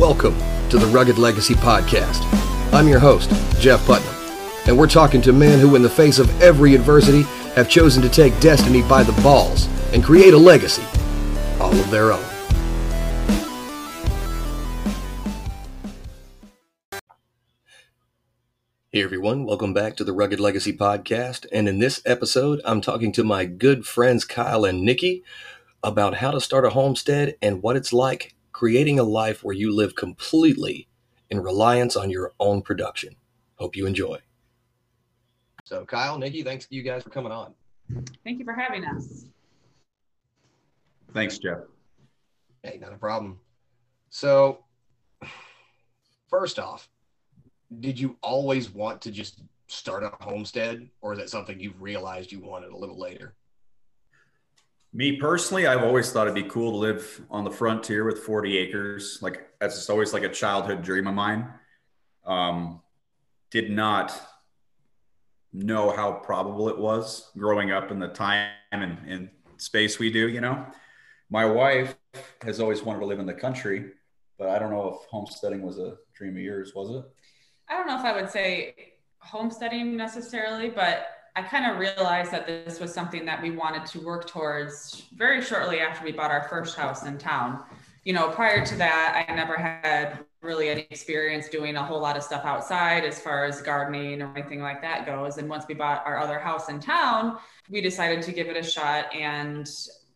Welcome to the Rugged Legacy Podcast. I'm your host, Jeff Putnam, and we're talking to men who, in the face of every adversity, have chosen to take destiny by the balls and create a legacy all of their own. Hey everyone, welcome back to the Rugged Legacy Podcast. And in this episode, I'm talking to my good friends Kyle and Nikki about how to start a homestead and what it's like creating a life where you live completely in reliance on your own production. Hope you enjoy. So, Kyle, Nikki, thanks to you guys for coming on. Thank you for having us. Thanks, Jeff. Hey, not a problem. So, first off, did you always want to just start a homestead, or is that something you've realized you wanted a little later? Me personally, I've always thought it'd be cool to live on the frontier with 40 acres. Like that's just always like a childhood dream of mine. Um, did not know how probable it was growing up in the time and, and space we do, you know. My wife has always wanted to live in the country, but I don't know if homesteading was a dream of yours, was it? I don't know if I would say homesteading necessarily, but I kind of realized that this was something that we wanted to work towards very shortly after we bought our first house in town. You know, prior to that, I never had really any experience doing a whole lot of stuff outside as far as gardening or anything like that goes. And once we bought our other house in town, we decided to give it a shot and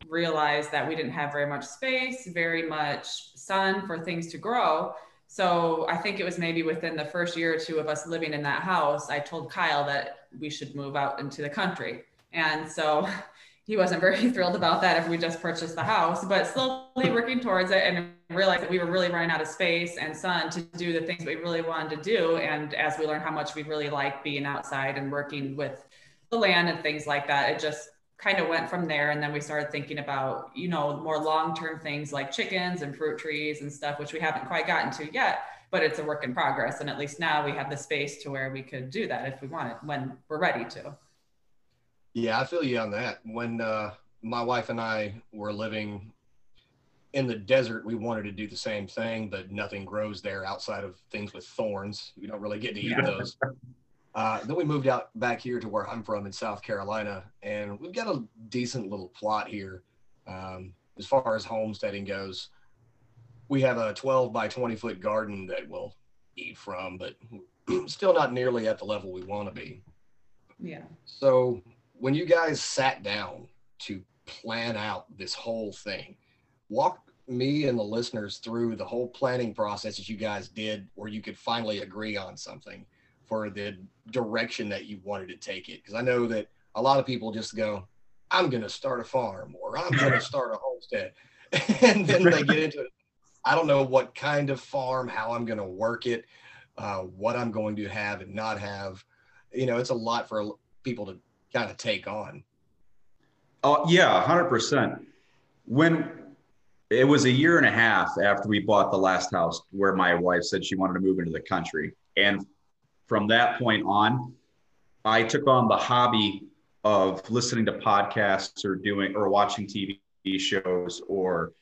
realized that we didn't have very much space, very much sun for things to grow. So I think it was maybe within the first year or two of us living in that house, I told Kyle that we should move out into the country. And so he wasn't very thrilled about that if we just purchased the house, but slowly working towards it and realized that we were really running out of space and sun to do the things we really wanted to do. And as we learned how much we really like being outside and working with the land and things like that, it just kind of went from there. And then we started thinking about, you know, more long term things like chickens and fruit trees and stuff, which we haven't quite gotten to yet but it's a work in progress. And at least now we have the space to where we could do that if we want it when we're ready to. Yeah, I feel you on that. When uh, my wife and I were living in the desert, we wanted to do the same thing, but nothing grows there outside of things with thorns. We don't really get to eat yeah. those. Uh, then we moved out back here to where I'm from in South Carolina, and we've got a decent little plot here um, as far as homesteading goes we have a 12 by 20 foot garden that we'll eat from, but still not nearly at the level we want to be. Yeah. So when you guys sat down to plan out this whole thing, walk me and the listeners through the whole planning process that you guys did where you could finally agree on something for the direction that you wanted to take it. Because I know that a lot of people just go, I'm going to start a farm or I'm going to start a homestead. and then they get into it I don't know what kind of farm, how I'm going to work it, uh, what I'm going to have and not have. You know, it's a lot for people to kind of take on. Oh yeah, hundred percent. When it was a year and a half after we bought the last house, where my wife said she wanted to move into the country, and from that point on, I took on the hobby of listening to podcasts or doing or watching TV shows or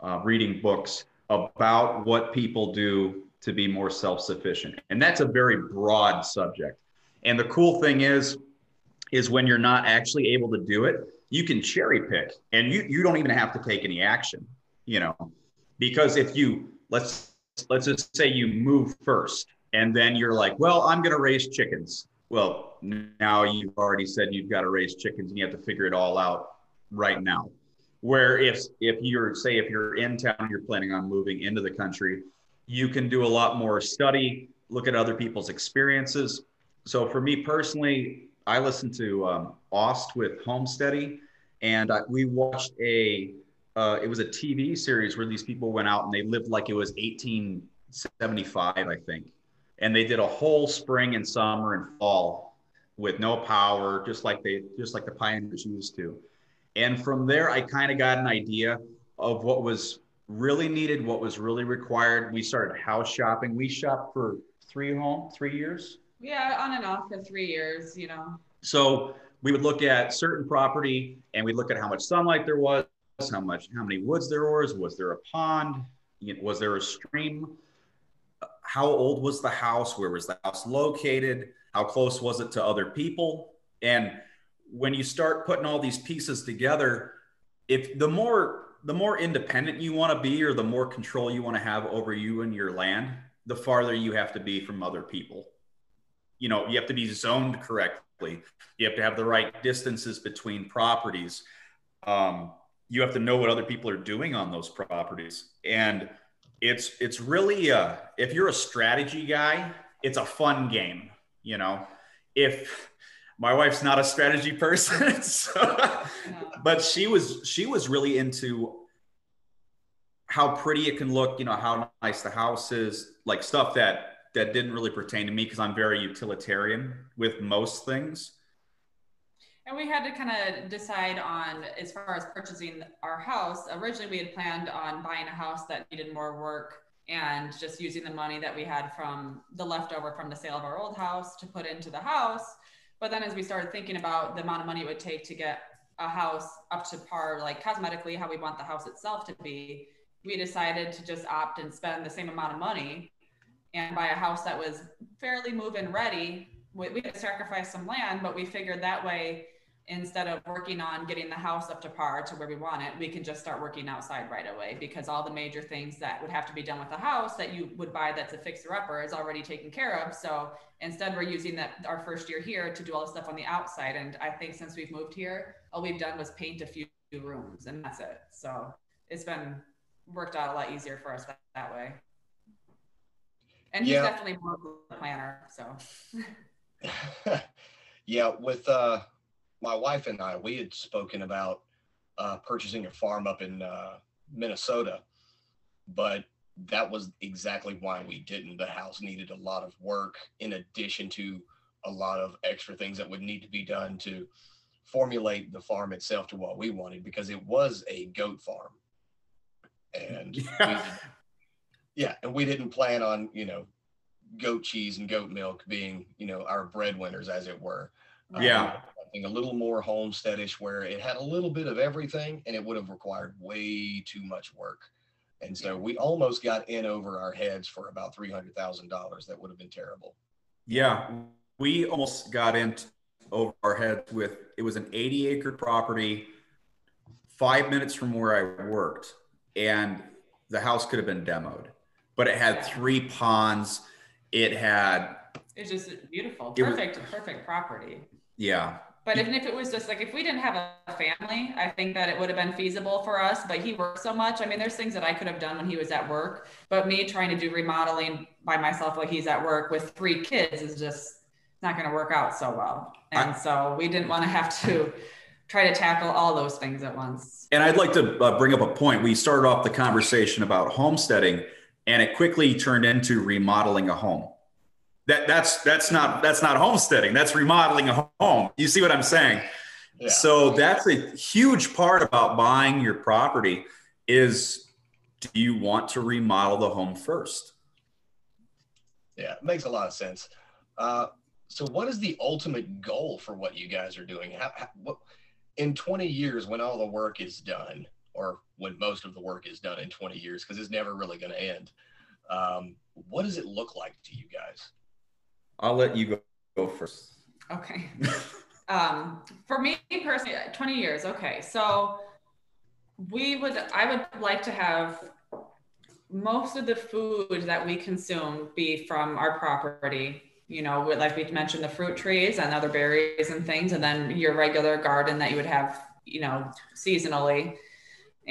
uh, reading books about what people do to be more self-sufficient. And that's a very broad subject. And the cool thing is is when you're not actually able to do it you can cherry pick and you you don't even have to take any action you know? Because if you let's let's just say you move first and then you're like well i'm going to raise chickens. Well now you've already said you've got to raise chickens and you have to figure it all out right now. Where if if you're say if you're in town you're planning on moving into the country you can do a lot more study look at other people's experiences. So for me personally i listened to um, ost with homesteady and I, we watched a uh, it was a tv series where these people went out and they lived like it was 1875 i think and they did a whole spring and summer and fall with no power just like they just like the pioneers used to and from there, I kind of got an idea of what was really needed, what was really required. We started house shopping. We shopped for three home, three years. Yeah, on and off for three years, you know. So we would look at certain property and we'd look at how much sunlight there was, how much, how many woods there was, was there a pond, was there a stream? How old was the house? Where was the house located? How close was it to other people? And when you start putting all these pieces together, if the more the more independent you want to be or the more control you want to have over you and your land, the farther you have to be from other people. You know, you have to be zoned correctly. You have to have the right distances between properties. Um, you have to know what other people are doing on those properties. And it's it's really uh, if you're a strategy guy, it's a fun game. You know, if my wife's not a strategy person, so, but she was she was really into how pretty it can look. You know, how nice the house is, like stuff that that didn't really pertain to me because I'm very utilitarian with most things. And we had to kind of decide on as far as purchasing our house. Originally, we had planned on buying a house that needed more work and just using the money that we had from the leftover from the sale of our old house to put into the house. But then as we started thinking about the amount of money it would take to get a house up to par, like cosmetically, how we want the house itself to be, we decided to just opt and spend the same amount of money and buy a house that was fairly move in ready. We, we had to sacrifice some land, but we figured that way, instead of working on getting the house up to par to where we want it, we can just start working outside right away because all the major things that would have to be done with the house that you would buy that's a fixer upper is already taken care of. So instead, we're using that our first year here to do all the stuff on the outside. And I think since we've moved here, all we've done was paint a few rooms and that's it. So it's been worked out a lot easier for us that, that way. And he's yeah. definitely more of a planner. So, yeah, with uh, my wife and I, we had spoken about uh, purchasing a farm up in uh, Minnesota, but that was exactly why we didn't. The house needed a lot of work in addition to a lot of extra things that would need to be done to formulate the farm itself to what we wanted because it was a goat farm. And yeah. Yeah, and we didn't plan on you know goat cheese and goat milk being you know our breadwinners, as it were. Yeah. Um, something a little more homesteadish where it had a little bit of everything and it would have required way too much work. And so we almost got in over our heads for about $300,000. That would have been terrible. Yeah. We almost got in over our heads with it was an 80 acre property, five minutes from where I worked, and the house could have been demoed but it had three ponds. It had. It's just beautiful, perfect, was, perfect property. Yeah. But even if it was just like if we didn't have a family, I think that it would have been feasible for us. But he worked so much. I mean, there's things that I could have done when he was at work, but me trying to do remodeling by myself while he's at work with three kids is just not going to work out so well. And I, so we didn't want to have to try to tackle all those things at once. And I'd like to uh, bring up a point. We started off the conversation about homesteading and it quickly turned into remodeling a home. That that's that's not that's not homesteading. That's remodeling a home. You see what I'm saying? Yeah. So that's a huge part about buying your property is do you want to remodel the home first? Yeah, it makes a lot of sense. Uh, so, what is the ultimate goal for what you guys are doing? How, how, what, in 20 years, when all the work is done, or when most of the work is done in 20 years because it's never really going to end. Um, what does it look like to you guys? I'll let you go, go first. Okay. um, for me personally, 20 years. Okay. So we would, I would like to have most of the food that we consume be from our property you know, like we mentioned, the fruit trees and other berries and things, and then your regular garden that you would have, you know, seasonally.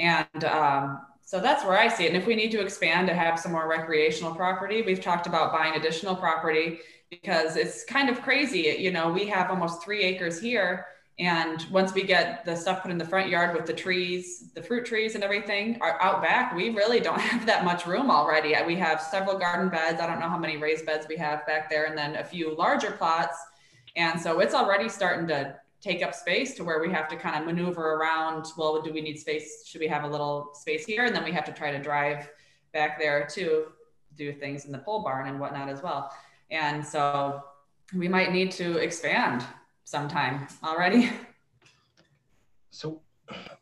And um, so that's where I see it. And if we need to expand to have some more recreational property, we've talked about buying additional property because it's kind of crazy. You know, we have almost three acres here. And once we get the stuff put in the front yard with the trees, the fruit trees and everything out back, we really don't have that much room already. We have several garden beds. I don't know how many raised beds we have back there, and then a few larger plots. And so it's already starting to take up space to where we have to kind of maneuver around well do we need space? Should we have a little space here? And then we have to try to drive back there to do things in the pole barn and whatnot as well. And so we might need to expand sometime already. So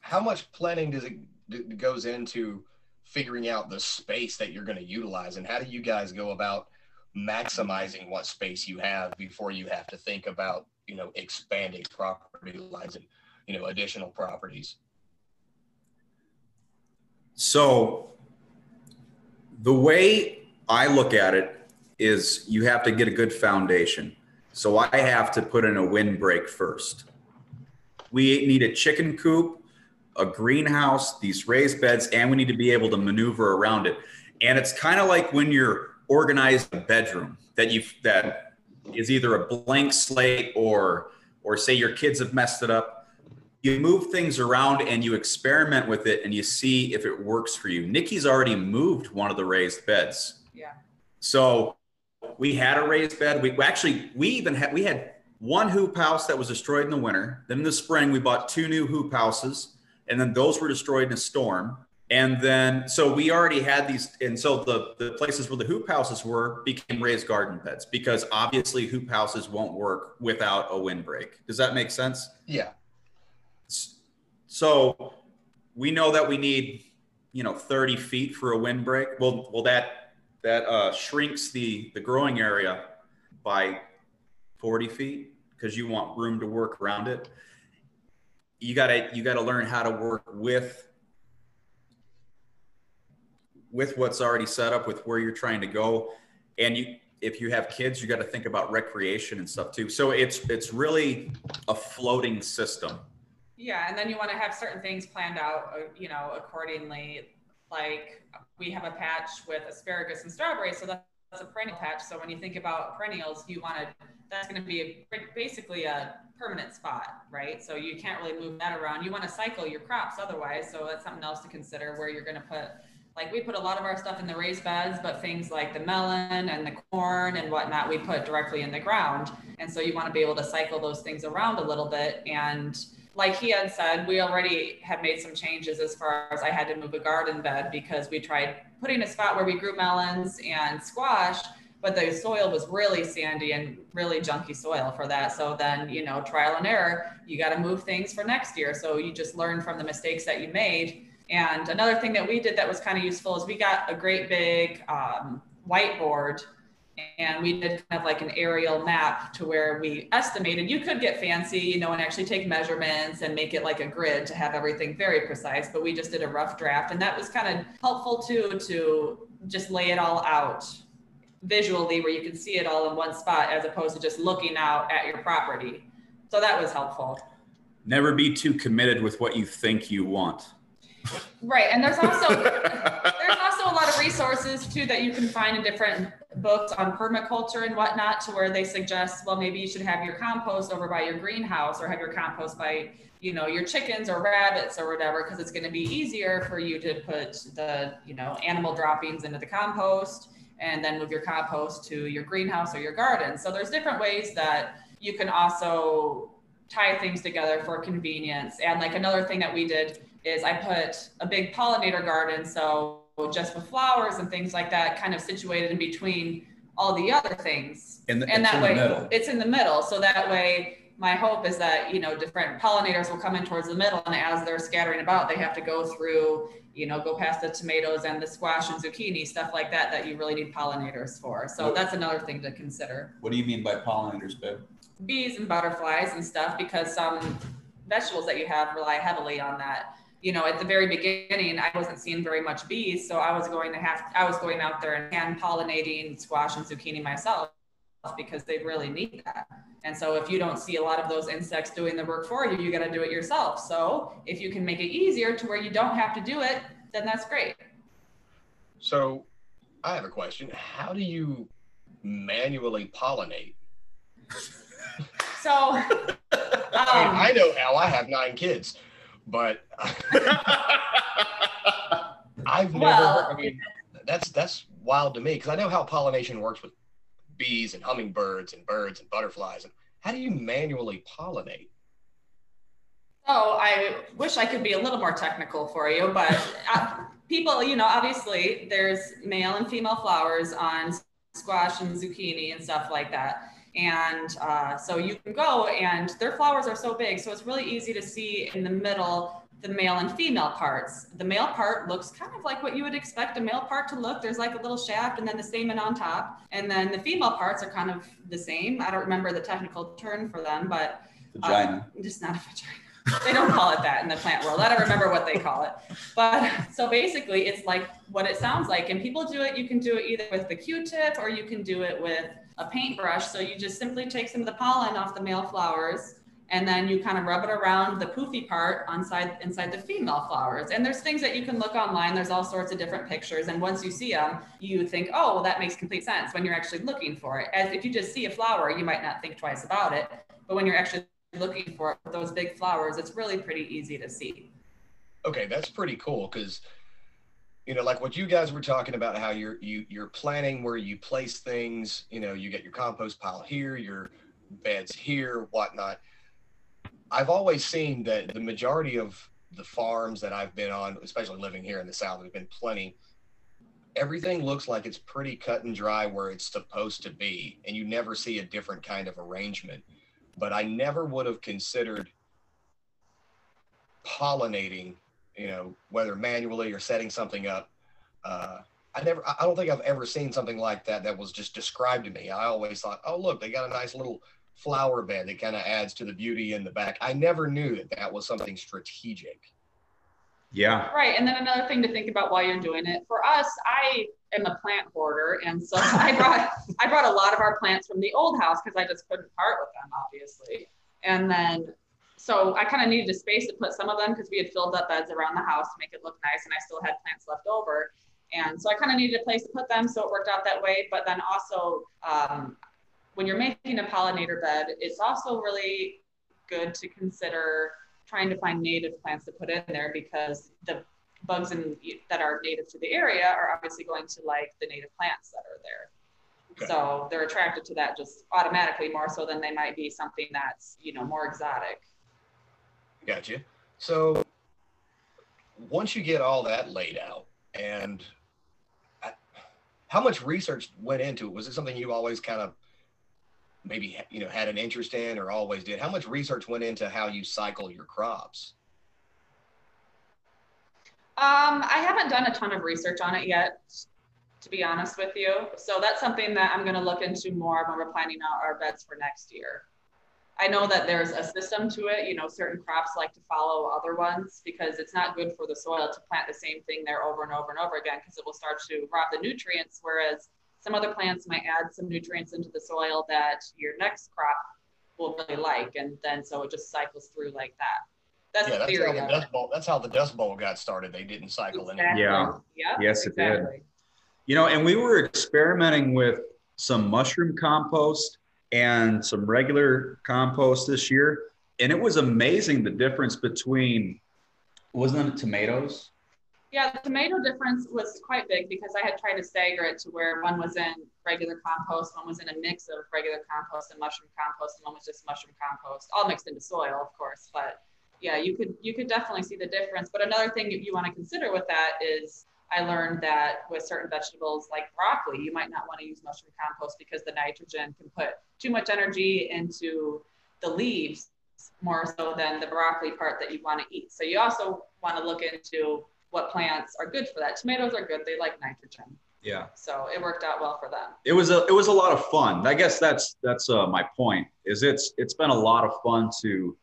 how much planning does it goes into figuring out the space that you're going to utilize? And how do you guys go about maximizing what space you have before you have to think about you know expanding property lines and you know additional properties. So the way i look at it is you have to get a good foundation. So i have to put in a windbreak first. We need a chicken coop a greenhouse these raised beds and we need to be able to maneuver around it. And it's kind of like when you're organized a bedroom that you that is either a blank slate or or say your kids have messed it up. You move things around and you experiment with it and you see if it works for you. Nikki's already moved one of the raised beds. Yeah. So we had a raised bed. We actually we even had we had one hoop house that was destroyed in the winter. Then in the spring we bought two new hoop houses and then those were destroyed in a storm and then, so we already had these, and so the, the places where the hoop houses were became raised garden beds because obviously hoop houses won't work without a windbreak. Does that make sense? Yeah. So we know that we need, you know, 30 feet for a windbreak. Well, well, that that uh, shrinks the the growing area by 40 feet because you want room to work around it. You gotta you gotta learn how to work with with what's already set up with where you're trying to go. And you if you have kids you got to think about recreation and stuff too. So it's it's really a floating system. Yeah and then you want to have certain things planned out uh, you know accordingly. Like we have a patch with asparagus and strawberries so that's a perennial patch. So when you think about perennials you want to that's going to be a, basically a permanent spot right? So you can't really move that around. You want to cycle your crops otherwise so that's something else to consider where you're going to put like we put a lot of our stuff in the raised beds, but things like the melon and the corn and whatnot, we put directly in the ground. And so you want to be able to cycle those things around a little bit. And like he had said, we already have made some changes as far as I had to move a garden bed because we tried putting a spot where we grew melons and squash, but the soil was really sandy and really junky soil for that. So then, you know, trial and error, you got to move things for next year. So you just learn from the mistakes that you made and another thing that we did that was kind of useful is we got a great big um, whiteboard and we did kind of like an aerial map to where we estimated. You could get fancy you know and actually take measurements and make it like a grid to have everything very precise but we just did a rough draft and that was kind of helpful too to just lay it all out visually where you can see it all in one spot as opposed to just looking out at your property. So that was helpful. Never be too committed with what you think you want Right, and there's also there's also a lot of resources too that you can find in different books on permaculture and whatnot, to where they suggest, well, maybe you should have your compost over by your greenhouse, or have your compost by you know your chickens or rabbits or whatever, because it's going to be easier for you to put the you know animal droppings into the compost and then move your compost to your greenhouse or your garden. So there's different ways that you can also tie things together for convenience. And like another thing that we did is I put a big pollinator garden, so just with flowers and things like that, kind of situated in between all the other things. And, and that way it's in the middle. So that way my hope is that, you know, different pollinators will come in towards the middle and as they're scattering about, they have to go through, you know, go past the tomatoes and the squash and zucchini, stuff like that, that you really need pollinators for. So that's another thing to consider. What do you mean by pollinators, babe? Bees and butterflies and stuff, because some vegetables that you have rely heavily on that you know, at the very beginning, I wasn't seeing very much bees, so I was going to have, I was going out there and hand pollinating squash and zucchini myself because they really need that. And so if you don't see a lot of those insects doing the work for you, you got to do it yourself. So if you can make it easier to where you don't have to do it, then that's great. So I have a question. How do you manually pollinate? So um, I, mean, I know how I have nine kids but I've never. Well, I mean, that's that's wild to me because I know how pollination works with bees and hummingbirds and birds and butterflies. And how do you manually pollinate? Oh, I wish I could be a little more technical for you, but uh, people, you know, obviously there's male and female flowers on squash and zucchini and stuff like that. And uh, so you can go and their flowers are so big. So it's really easy to see in the middle the male and female parts. The male part looks kind of like what you would expect a male part to look. There's like a little shaft and then the stamen on top. And then the female parts are kind of the same. I don't remember the technical term for them, but Vagina. uh, just not a vagina. they don't call it that in the plant world. I don't remember what they call it. But so basically, it's like what it sounds like. And people do it. You can do it either with the Q-tip or you can do it with a paintbrush. So you just simply take some of the pollen off the male flowers and then you kind of rub it around the poofy part inside inside the female flowers. And there's things that you can look online. There's all sorts of different pictures, and once you see them, you think, oh, well, that makes complete sense when you're actually looking for it. As if you just see a flower, you might not think twice about it, but when you're actually looking for it, those big flowers, it's really pretty easy to see. Okay, that's pretty cool because you know, like what you guys were talking about, how you're you you're planning where you place things. You know, you get your compost pile here, your beds here, whatnot I've always seen that the majority of the farms that I've been on, especially living here in the South, there's been plenty. Everything looks like it's pretty cut and dry where it's supposed to be, and you never see a different kind of arrangement. But I never would have considered pollinating, you know, whether manually or setting something up. Uh, I never, I don't think I've ever seen something like that that was just described to me. I always thought, oh, look, they got a nice little flower bed that kind of adds to the beauty in the back. I never knew that that was something strategic. Yeah. Right. And then another thing to think about while you're doing it. For us, I am a plant hoarder. And so I brought I brought a lot of our plants from the old house because I just couldn't part with them, obviously. And then so I kind of needed a space to put some of them because we had filled up beds around the house to make it look nice and I still had plants left over. And so I kind of needed a place to put them. So it worked out that way. But then also um, when you're making a pollinator bed, it's also really good to consider trying to find native plants to put in there because the bugs in, that are native to the area are obviously going to like the native plants that are there. Okay. So they're attracted to that just automatically more so than they might be something that's, you know, more exotic. Gotcha. So once you get all that laid out and uh, how much research went into it? Was it something you always kind of maybe you know had an interest in or always did how much research went into how you cycle your crops um, i haven't done a ton of research on it yet to be honest with you so that's something that i'm going to look into more when we're planning out our beds for next year i know that there's a system to it you know certain crops like to follow other ones because it's not good for the soil to plant the same thing there over and over and over again because it will start to rob the nutrients whereas some other plants might add some nutrients into the soil that your next crop will really like. And then so it just cycles through like that. That's yeah, the theory. That's how the, dust bowl, that's how the Dust Bowl got started. They didn't cycle exactly. Yeah. yeah. Yes, exactly. it did. You know, and we were experimenting with some mushroom compost and some regular compost this year. And it was amazing the difference between, wasn't it tomatoes? Yeah, the tomato difference was quite big because I had tried to stagger it to where one was in regular compost, one was in a mix of regular compost and mushroom compost, and one was just mushroom compost, all mixed into soil, of course. But yeah, you could you could definitely see the difference. But another thing you, you want to consider with that is I learned that with certain vegetables like broccoli, you might not want to use mushroom compost because the nitrogen can put too much energy into the leaves more so than the broccoli part that you want to eat. So you also want to look into what plants are good for that. Tomatoes are good; they like nitrogen. Yeah. So it worked out well for them. It was a it was a lot of fun. I guess that's that's uh, my point. Is it's it's been a lot of fun to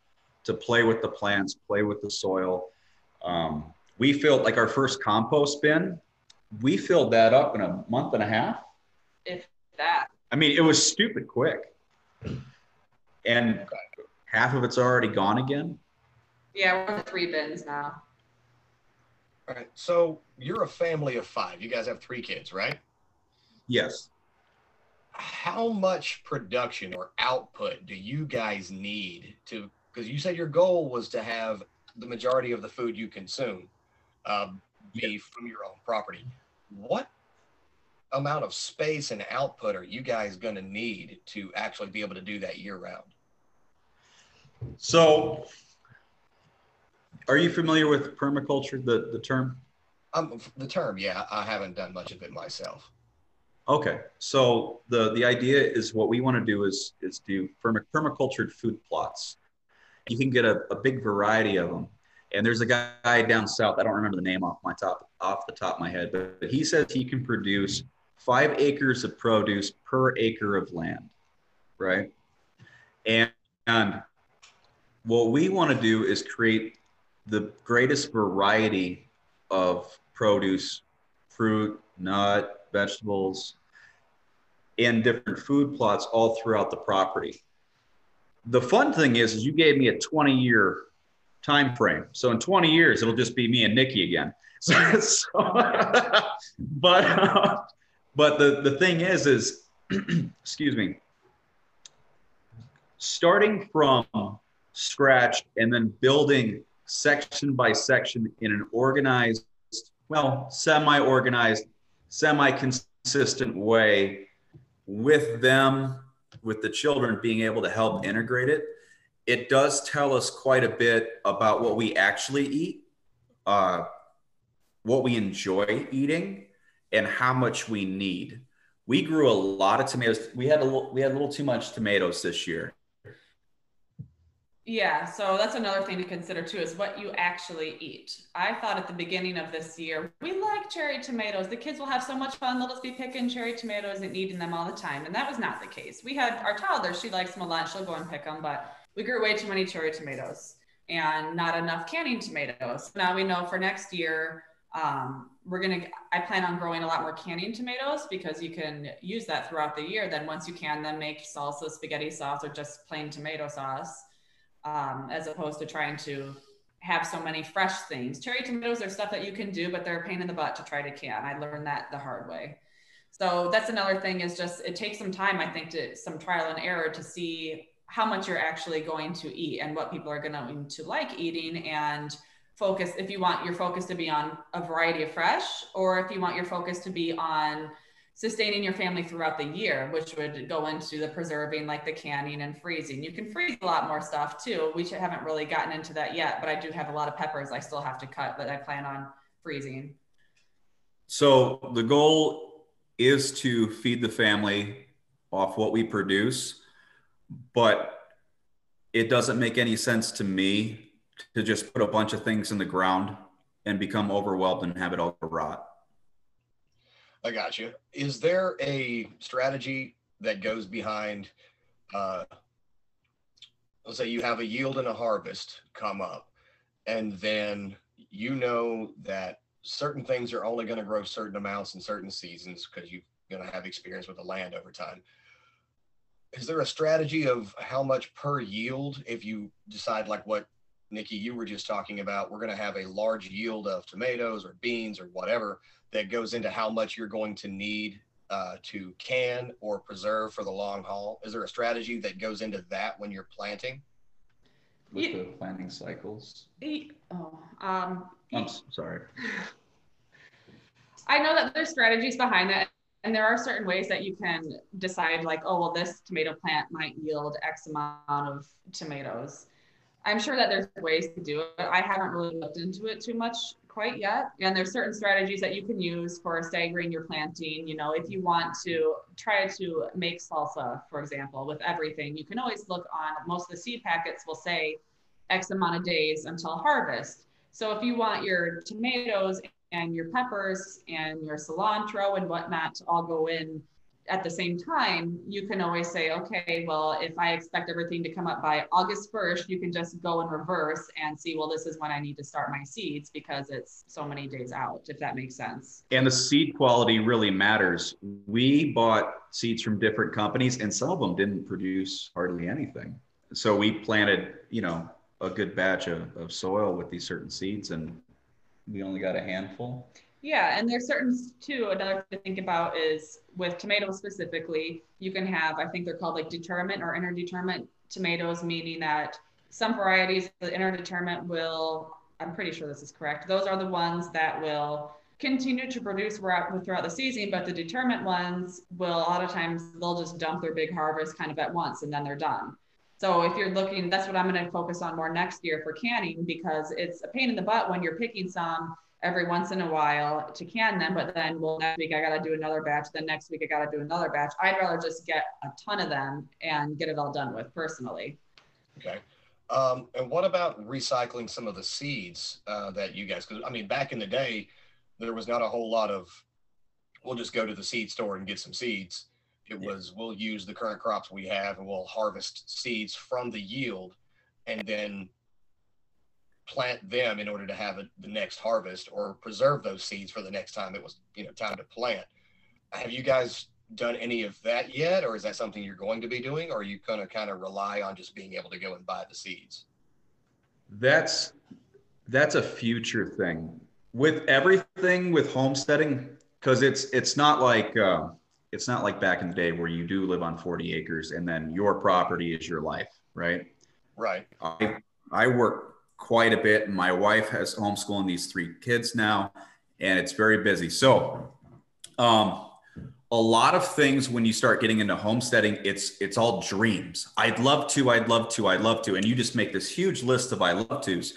to play with the plants, play with the soil. Um, we filled like our first compost bin. We filled that up in a month and a half. If that. I mean, it was stupid quick. And half of it's already gone again. Yeah, we're three bins now. All right. So you're a family of five. You guys have three kids, right? Yes. How much production or output do you guys need to? Because you said your goal was to have the majority of the food you consume uh, be from your own property. What amount of space and output are you guys going to need to actually be able to do that year round? So are you familiar with permaculture, the, the term? Um, the term, yeah. I haven't done much of it myself. Okay, so the the idea is what we want to do is is do permacultured food plots. You can get a, a big variety of them, and there's a guy down south. I don't remember the name off my top off the top of my head, but, he says he can produce five acres of produce per acre of land, right? And, and what we want to do is create the greatest variety of produce, fruit, nut, vegetables, in different food plots all throughout the property. The fun thing is, is you gave me a 20 year time frame. So in 20 years, it'll just be me and Nikki again. So, so but uh, but the the thing is, is excuse me, starting from scratch and then building section by section in an organized, well, semi organized, semi consistent way with them, with the children being able to help integrate it, it does tell us quite a bit about what we actually eat, uh, what we enjoy eating, and how much we need. We grew a lot of tomatoes. We had a little, we had a little too much tomatoes this year. Yeah, so that's another thing to consider too is what you actually eat. I thought at the beginning of this year, we like cherry tomatoes. The kids will have so much fun. They'll just be picking cherry tomatoes and eating them all the time. And that was not the case. We had our toddler, she likes them a lot. She'll go and pick them, but we grew way too many cherry tomatoes and not enough canning tomatoes. Now we know for next year, um, we're gonna. I plan on growing a lot more canning tomatoes because you can use that throughout the year. Then once you can, then make salsa, spaghetti sauce, or just plain tomato sauce um, as opposed to trying to have so many fresh things. Cherry tomatoes are stuff that you can do, but they're a pain in the butt to try to can. I learned that the hard way. So that's another thing is just it takes some time, I think, to some trial and error to see how much you're actually going to eat and what people are going to like eating and focus if you want your focus to be on a variety of fresh or if you want your focus to be on sustaining your family throughout the year, which would go into the preserving, like the canning and freezing. You can freeze a lot more stuff too. We haven't really gotten into that yet, but I do have a lot of peppers I still have to cut that I plan on freezing. So the goal is to feed the family off what we produce, but it doesn't make any sense to me to just put a bunch of things in the ground and become overwhelmed and have it all rot. I got you. Is there a strategy that goes behind, uh, let's say you have a yield and a harvest come up, and then you know that certain things are only going to grow certain amounts in certain seasons because you're going to have experience with the land over time. Is there a strategy of how much per yield if you decide like what Nikki you were just talking about, we're going to have a large yield of tomatoes or beans or whatever that goes into how much you're going to need uh, to can or preserve for the long haul? Is there a strategy that goes into that when you're planting? With the planting cycles. Oh, um, I'm sorry. I know that there's strategies behind that. And there are certain ways that you can decide, like, oh, well, this tomato plant might yield X amount of tomatoes. I'm sure that there's ways to do it. I haven't really looked into it too much quite yet. And there's certain strategies that you can use for staggering your planting. You know, if you want to try to make salsa, for example, with everything, you can always look on most of the seed packets will say X amount of days until harvest. So if you want your tomatoes and your peppers and your cilantro and whatnot to all go in at the same time, you can always say, okay, well, if I expect everything to come up by August 1st, you can just go in reverse and see, well, this is when I need to start my seeds because it's so many days out, if that makes sense. And the seed quality really matters. We bought seeds from different companies and some of them didn't produce hardly anything. So we planted, you know, a good batch of, of soil with these certain seeds and we only got a handful. Yeah, and there's certain too. Another thing to think about is with tomatoes specifically, you can have I think they're called like determinate or interdeterminate tomatoes, meaning that some varieties the interdeterminate will. I'm pretty sure this is correct. Those are the ones that will continue to produce throughout, the season, but the determinate ones will a lot of times they'll just dump their big harvest kind of at once and then they're done. So if you're looking, that's what I'm going to focus on more next year for canning because it's a pain in the butt when you're picking some every once in a while to can them, but then well next week I gotta do another batch, then next week I gotta do another batch. I'd rather just get a ton of them and get it all done with personally. Okay. Um, and what about recycling some of the seeds uh, that you guys? Because I mean, back in the day, there was not a whole lot of. We'll just go to the seed store and get some seeds. It yeah. was we'll use the current crops we have and we'll harvest seeds from the yield, and then plant them in order to have a, the next harvest or preserve those seeds for the next time it was you know time to plant. Have you guys done any of that yet, or is that something you're going to be doing, or are you going to kind of rely on just being able to go and buy the seeds? That's that's a future thing with everything with homesteading because it's it's not like uh, it's not like back in the day where you do live on 40 acres and then your property is your life, right? Right. I I work quite a bit, my wife has homeschooling these three kids now, and it's very busy. So, um, a lot of things when you start getting into homesteading it's it's all dreams i'd love to i'd love to i'd love to and you just make this huge list of i love to's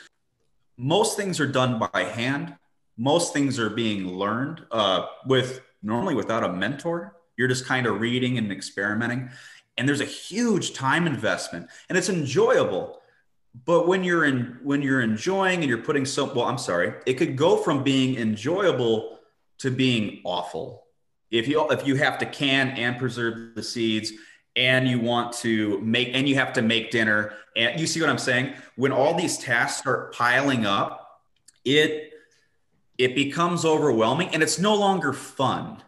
most things are done by hand most things are being learned uh, with normally without a mentor you're just kind of reading and experimenting. And there's a huge time investment and it's enjoyable. But when you're in when you're enjoying and you're putting so well i'm sorry it could go from being enjoyable to being awful. If you if you have to can and preserve the seeds and you want to make and you have to make dinner and you see what i'm saying? When all these tasks start piling up it it becomes overwhelming and it's no longer fun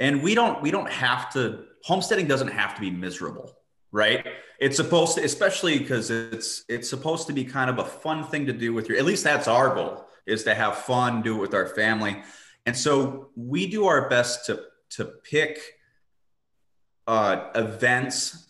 and we don't we don't have to homesteading doesn't have to be miserable right it's supposed to especially because it's it's supposed to be kind of a fun thing to do with your at least that's our goal is to have fun do it with our family and so we do our best to to pick uh, events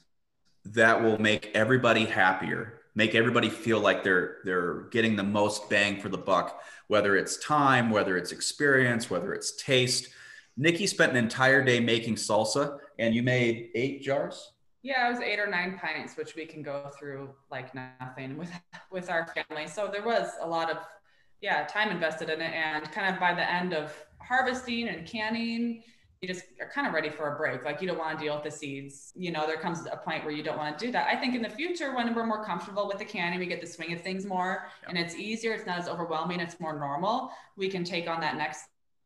that will make everybody happier, make everybody feel like they're they're getting the most bang for the buck, whether it's time, whether it's experience, whether it's taste. Nikki spent an entire day making salsa, and you made eight jars. Yeah, it was eight or nine pints, which we can go through like nothing with with our family. So there was a lot of yeah time invested in it, and kind of by the end of harvesting and canning you just are kind of ready for a break. Like you don't want to deal with the seeds. You know, there comes a point where you don't want to do that. I think in the future, when we're more comfortable with the canning, we get the swing of things more yeah. and it's easier. It's not as overwhelming. It's more normal. We can take on that next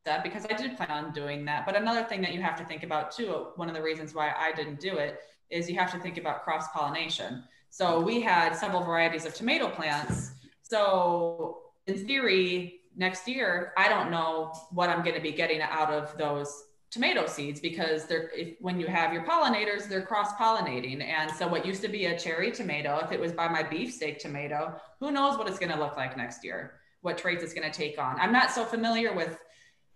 step because I did plan on doing that. But another thing that you have to think about too, one of the reasons why I didn't do it is you have to think about cross pollination. So we had several varieties of tomato plants. So in theory, next year, I don't know what I'm going to be getting out of those tomato seeds because they're if, when you have your pollinators they're cross pollinating and so what used to be a cherry tomato if it was by my beefsteak tomato who knows what it's going to look like next year what traits it's going to take on i'm not so familiar with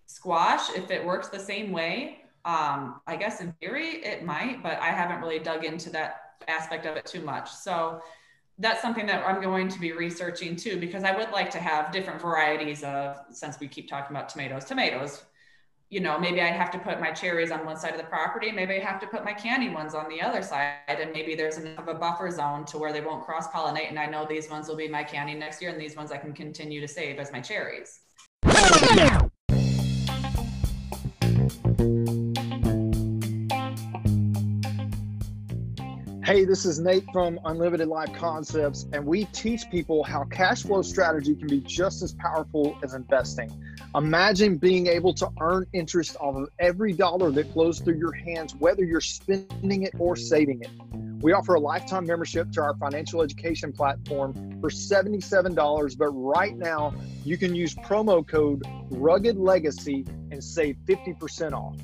squash if it works the same way um, i guess in theory it might but i haven't really dug into that aspect of it too much so that's something that i'm going to be researching too because i would like to have different varieties of since we keep talking about tomatoes tomatoes you know, maybe I'd have to put my cherries on one side of the property. Maybe I have to put my candy ones on the other side. And maybe there's enough of a buffer zone to where they won't cross pollinate. And I know these ones will be my candy next year. And these ones I can continue to save as my cherries. Hey, this is Nate from Unlimited Life Concepts, and we teach people how cash flow strategy can be just as powerful as investing. Imagine being able to earn interest off of every dollar that flows through your hands, whether you're spending it or saving it. We offer a lifetime membership to our financial education platform for $77, but right now you can use promo code Rugged Legacy and save 50% off.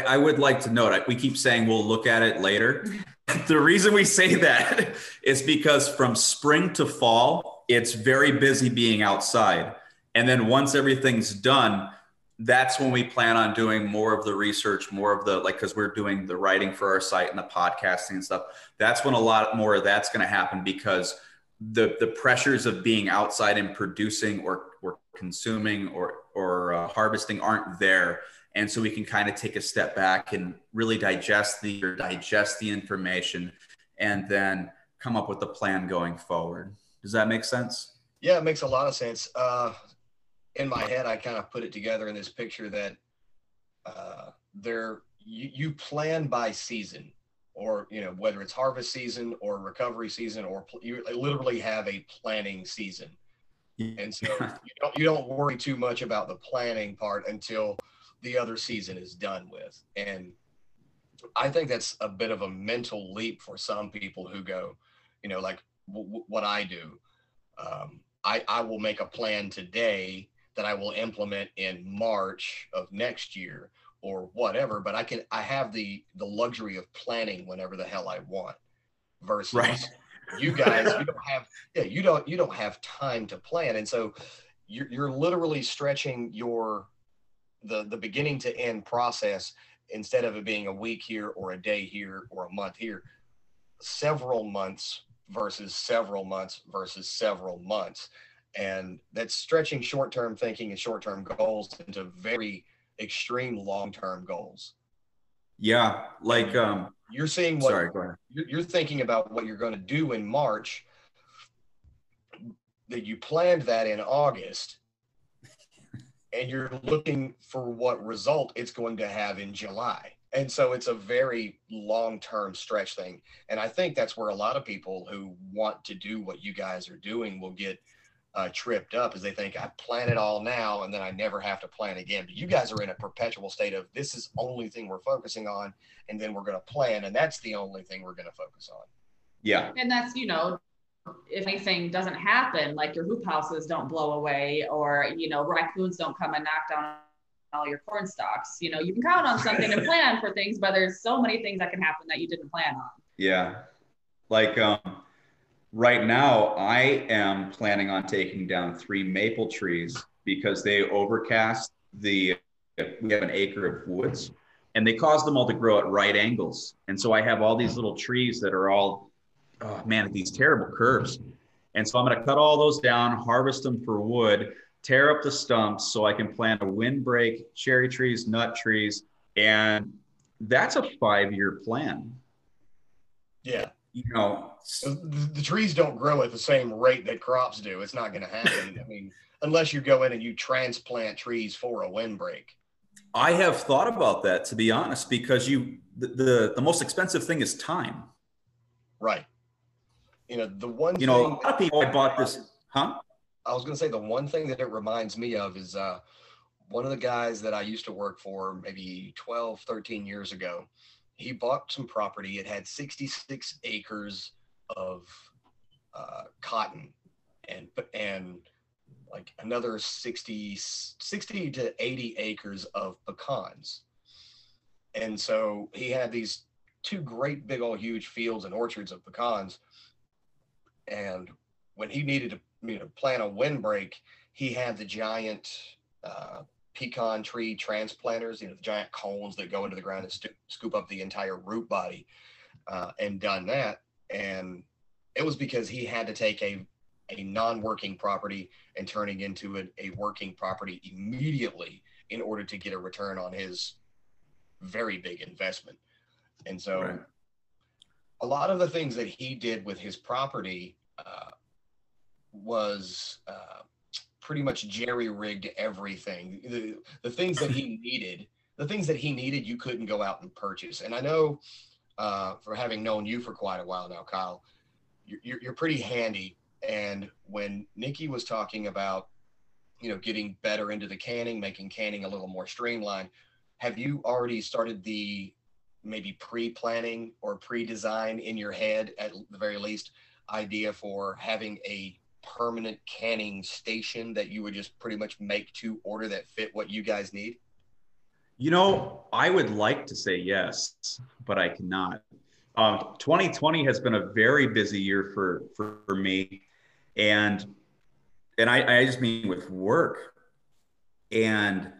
I, I, would like to note, we keep saying we'll look at it later. the reason we say that is because from spring to fall, it's very busy being outside. And then once everything's done, that's when we plan on doing more of the research, more of the like, because we're doing the writing for our site and the podcasting and stuff. That's when a lot more of that's going to happen because the the pressures of being outside and producing or or consuming or or uh, harvesting aren't there and so we can kind of take a step back and really digest the or digest the information and then come up with a plan going forward. Does that make sense? Yeah it makes a lot of sense. Uh, in my head i kind of put it together in this picture that uh, there you, you plan by season or you know whether it's harvest season or recovery season or pl- you literally have a planning season. And so you don't, you don't worry too much about the planning part until the other season is done with. And i think that's a bit of a mental leap for some people who go you know like w- what i do. Um, I, I will make a plan today that i will implement in march of next year or whatever but i can i have the the luxury of planning whenever the hell i want versus Right. you guys you don't have yeah you don't you don't have time to plan. And so you're, you're literally stretching your the the beginning to end process instead of it being a week here or a day here or a month here several months versus several months versus several months and that's stretching short-term thinking and short-term goals into very extreme long-term goals Yeah, like um you're seeing what sorry, go ahead. you're you're thinking about what you're going to do in March that you planned that in August and you're looking for what result it's going to have in July. And so it's a very long-term stretch thing. And I think that's where a lot of people who want to do what you guys are doing will get uh, tripped up as they think I plan it all now and then I never have to plan again. But you guys are in a perpetual state of this is only thing we're focusing on, and then we're going to plan, and that's the only thing we're going to focus on. Yeah. And that's, you know, if anything doesn't happen, like your hoop houses don't blow away or, you know, raccoons don't come and knock down all your corn stalks. You know, you can count on something to plan for things, but there's so many things that can happen that you didn't plan on. Yeah. Like um right now I am planning on taking down three maple trees because they overcast the we have an acre of woods and they cause them all to grow at right angles. And so I have all these little trees that are all oh man at these terrible curves. And so I'm going to cut all those down, harvest them for wood, tear up the stumps so I can plant a windbreak, cherry trees, nut trees, and that's a 5-year plan Yeah. you know, the, the trees don't grow at the same rate that crops do. It's not going to happen. I mean, unless you go in and you transplant trees for a windbreak. I have thought about that to be honest, because you the, the the most expensive thing is time. Right. You know, the one You know, a lot of people I bought this, huh? I was going to say the one thing that it reminds me of is uh, one of the guys that I used to work for maybe 12, 13 years ago. He bought some property. It had 66 acres of uh, cotton and and like another 60, 60 to 80 acres of pecans. And so he had these two great big old huge fields and orchards of pecans. And when he needed to you know plant a windbreak, he had the giant uh, pecan tree transplanters, you know, the giant cones that go into the ground and stu- scoop up the entire root body, uh, and done that. And it was because he had to take a a non-working property and turning into a, a working property immediately in order to get a return on his very big investment. And so Right. a lot of the things that he did with his property uh, was uh, pretty much jerry rigged everything. The, the things that he needed, the things that he needed, you couldn't go out and purchase. And I know uh, for having known you for quite a while now, Kyle, you're, you're, you're pretty handy. And when Nikki was talking about, you know, getting better into the canning, making canning a little more streamlined, have you already started the maybe pre-planning or pre-design in your head at the very least idea for having a permanent canning station that you would just pretty much make to order that fit what you guys need You know, I would like to say yes, but I cannot. Um, 2020 has been a very busy year for for, for me, and and I, I just mean with work. And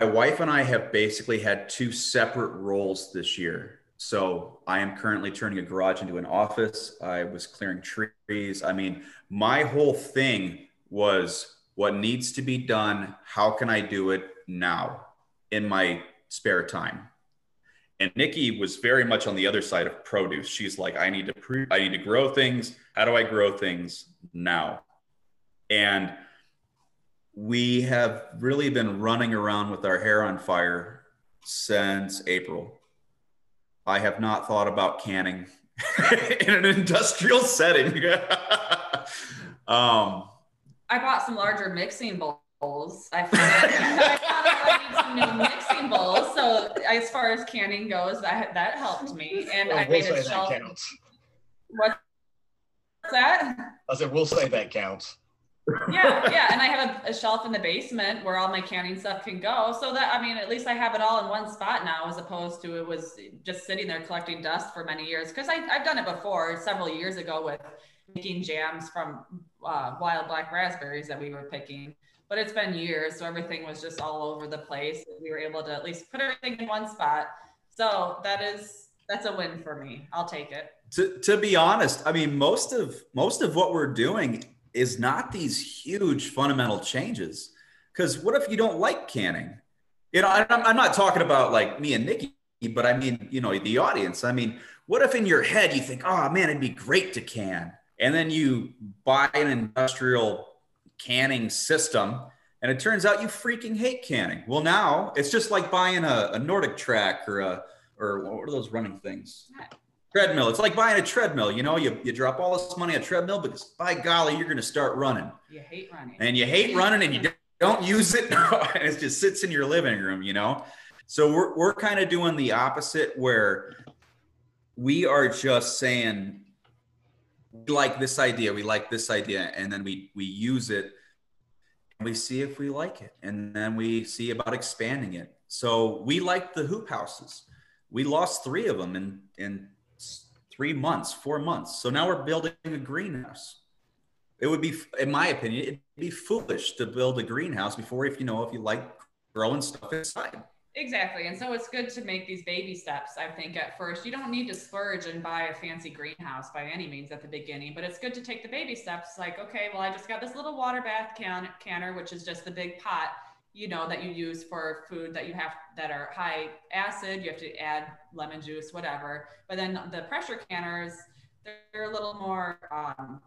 my wife and I have basically had two separate roles this year. So I am currently turning a garage into an office. I was clearing trees. I mean, my whole thing was what needs to be done. How can I do it now in my spare time? And Nikki was very much on the other side of produce. She's like, I need to pre- I need to grow things. How do I grow things now? And we have really been running around with our hair on fire since April. I have not thought about canning in an industrial setting. um, I bought some larger mixing bowls. I found, I found I need some new mixing bowls. So as far as canning goes, that that helped me. And Well, I we'll made say a that shelf. counts. What's that? I said, we'll say that counts. Yeah, yeah, and I have a, a shelf in the basement where all my canning stuff can go. So that I mean, at least I have it all in one spot now, as opposed to it was just sitting there collecting dust for many years. Because I've done it before several years ago with making jams from uh, wild black raspberries that we were picking. But it's been years, so everything was just all over the place. We were able to at least put everything in one spot. So that is that's a win for me. I'll take it. to, to be honest, I mean, most of most of what we're doing is not these huge fundamental changes. Because what if you don't like canning? You know, I'm, not talking about like me and Nikki, but I mean, you know, the audience. I mean, what if in your head you think, oh man, it'd be great to can, and then you buy an industrial canning system, and it turns out you freaking hate canning. Well, now it's just like buying a, a NordicTrack or a or what are those running things? Treadmill. It's like buying a treadmill. You know, you, you drop all this money on a treadmill because by golly, you're going to start running. You hate running. And you hate running and you don't- use it. and it just sits in your living room, you know? So we're, we're kind of doing the opposite where we are just saying, we like this idea, we like this idea, and then we, we use it and we see if we like it. And then we see about expanding it. So we like the hoop houses. We lost three of them in, in three months, four months. So now we're building a greenhouse. It would be, in my opinion, it'd be foolish to build a greenhouse before if you know if you like growing stuff inside. Exactly. And so it's good to make these baby steps, I think, at first. You don't need to splurge and buy a fancy greenhouse by any means at the beginning, but it's good to take the baby steps like, okay, well, I just got this little water bath can- canner, which is just the big pot, you know, that you use for food that you have that are high acid. You have to add lemon juice, whatever. But then the pressure canners, they're a little more, um,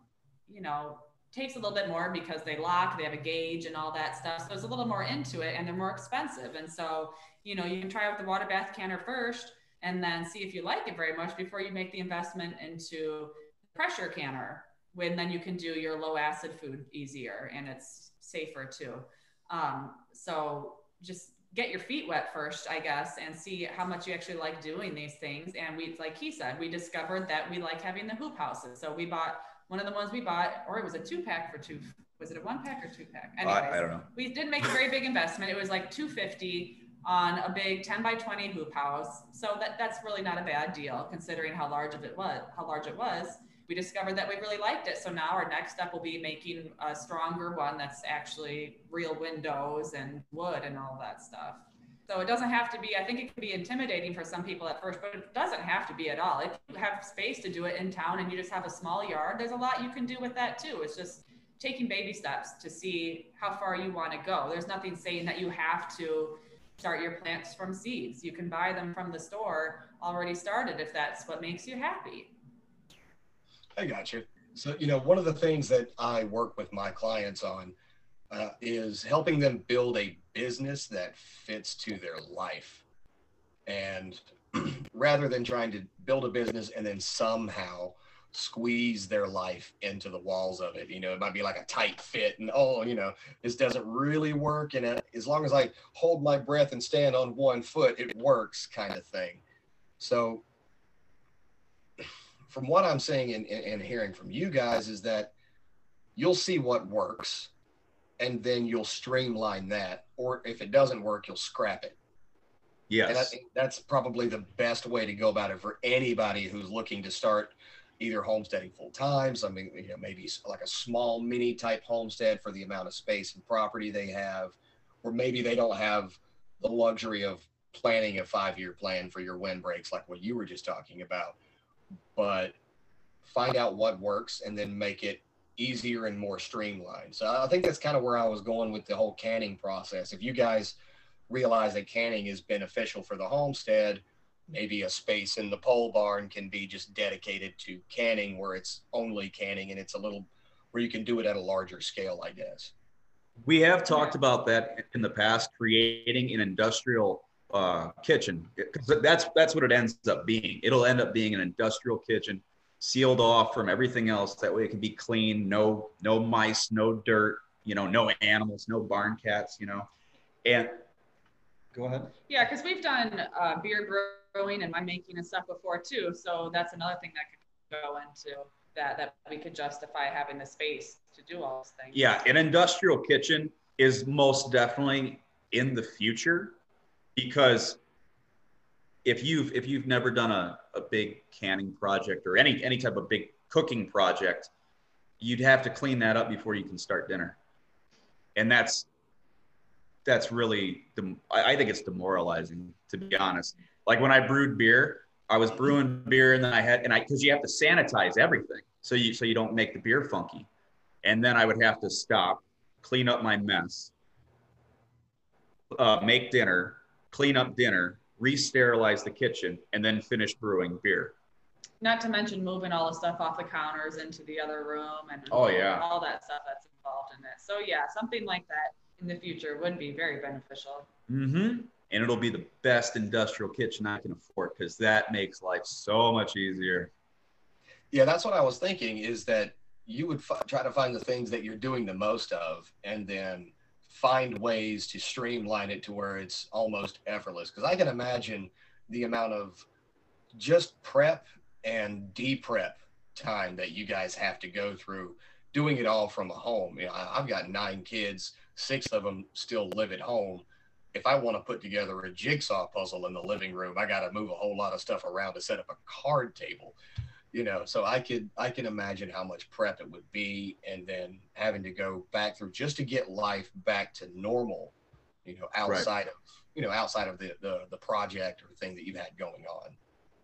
you know, takes a little bit more because they lock, they have a gauge and all that stuff. So there's a little more into it and they're more expensive. And so, you know, you can try out the water bath canner first and then see if you like it very much before you make the investment into the pressure canner when then you can do your low acid food easier and it's safer too. Um, so just get your feet wet first, I guess, and see how much you actually like doing these things. And we, like he said, we discovered that we like having the hoop houses. So we bought one of the ones we bought, or it was a two pack for two. Was it a one pack or two pack? Anyways, I, I don't know. we did make a very big investment. It was like 250 on a big 10 by 20 hoop house. So that that's really not a bad deal considering how large of it was, how large it was. We discovered that we really liked it. So now our next step will be making a stronger one that's actually real windows and wood and all that stuff. So it doesn't have to be, I think it can be intimidating for some people at first, but it doesn't have to be at all. If you have space to do it in town and you just have a small yard, there's a lot you can do with that too. It's just taking baby steps to see how far you want to go. There's nothing saying that you have to start your plants from seeds. You can buy them from the store already started if that's what makes you happy. I got you. So, you know, one of the things that I work with my clients on uh, is helping them build a business that fits to their life. And rather than trying to build a business and then somehow squeeze their life into the walls of it, you know, it might be like a tight fit and, oh, you know, this doesn't really work. And uh, as long as I hold my breath and stand on one foot, it works kind of thing. So, from what I'm saying and, and, hearing from you guys is that you'll see what works and then you'll streamline that. Or if it doesn't work, you'll scrap it. And I Yes. think that's probably the best way to go about it for anybody who's looking to start either homesteading full time, something, you know, maybe like a small mini type homestead for the amount of space and property they have, or maybe they don't have the luxury of planning a five year plan for your windbreaks like what you were just talking about. But find out what works and then make it easier and more streamlined. So I think that's kind of where I was going with the whole canning process. If you guys realize that canning is beneficial for the homestead, maybe a space in the pole barn can be just dedicated to canning where it's only canning and it's a little where you can do it at a larger scale, I guess. We have talked about that in the past, creating an industrial uh, kitchen because that's that's what it ends up being. It'll end up being an industrial kitchen, sealed off from everything else. That way, it can be clean. No no mice, no dirt. You know, no animals, no barn cats. You know, and go ahead. Yeah, because we've done uh, beer brewing and wine making and stuff before too. So that's another thing that could go into that that we could justify having the space to do all those things. Yeah, an industrial kitchen is most definitely in the future because if you've if you've never done a, a big canning project or any any type of big cooking project you'd have to clean that up before you can start dinner. And that's that's really the I think it's demoralizing to be honest. Like when i brewed beer i was brewing beer and then i had and i because you have to sanitize everything so you so you don't make the beer funky. And then i would have to stop clean up my mess uh, make dinner clean up dinner, re-sterilize the kitchen, and then finish brewing beer. Not to mention moving all the stuff off the counters into the other room and oh yeah, all that stuff that's involved in it. So yeah, something like that in the future would be very beneficial. Mm-hmm. And it'll be the best industrial kitchen I can afford because that makes life so much easier. Yeah, that's what I was thinking. Is that you would f- try to find the things that you're doing the most of, and then find ways to streamline it to where it's almost effortless. Because I can imagine the amount of just prep and de-prep time that you guys have to go through doing it all from a home. You know, I've got nine kids, six of them still live at home. If I want to put together a jigsaw puzzle in the living room, I got to move a whole lot of stuff around to set up a card table you know so i could i can imagine how much prep it would be and then having to go back through just to get life back to normal you know outside right. of you know outside of the, the the project or thing that you've had going on.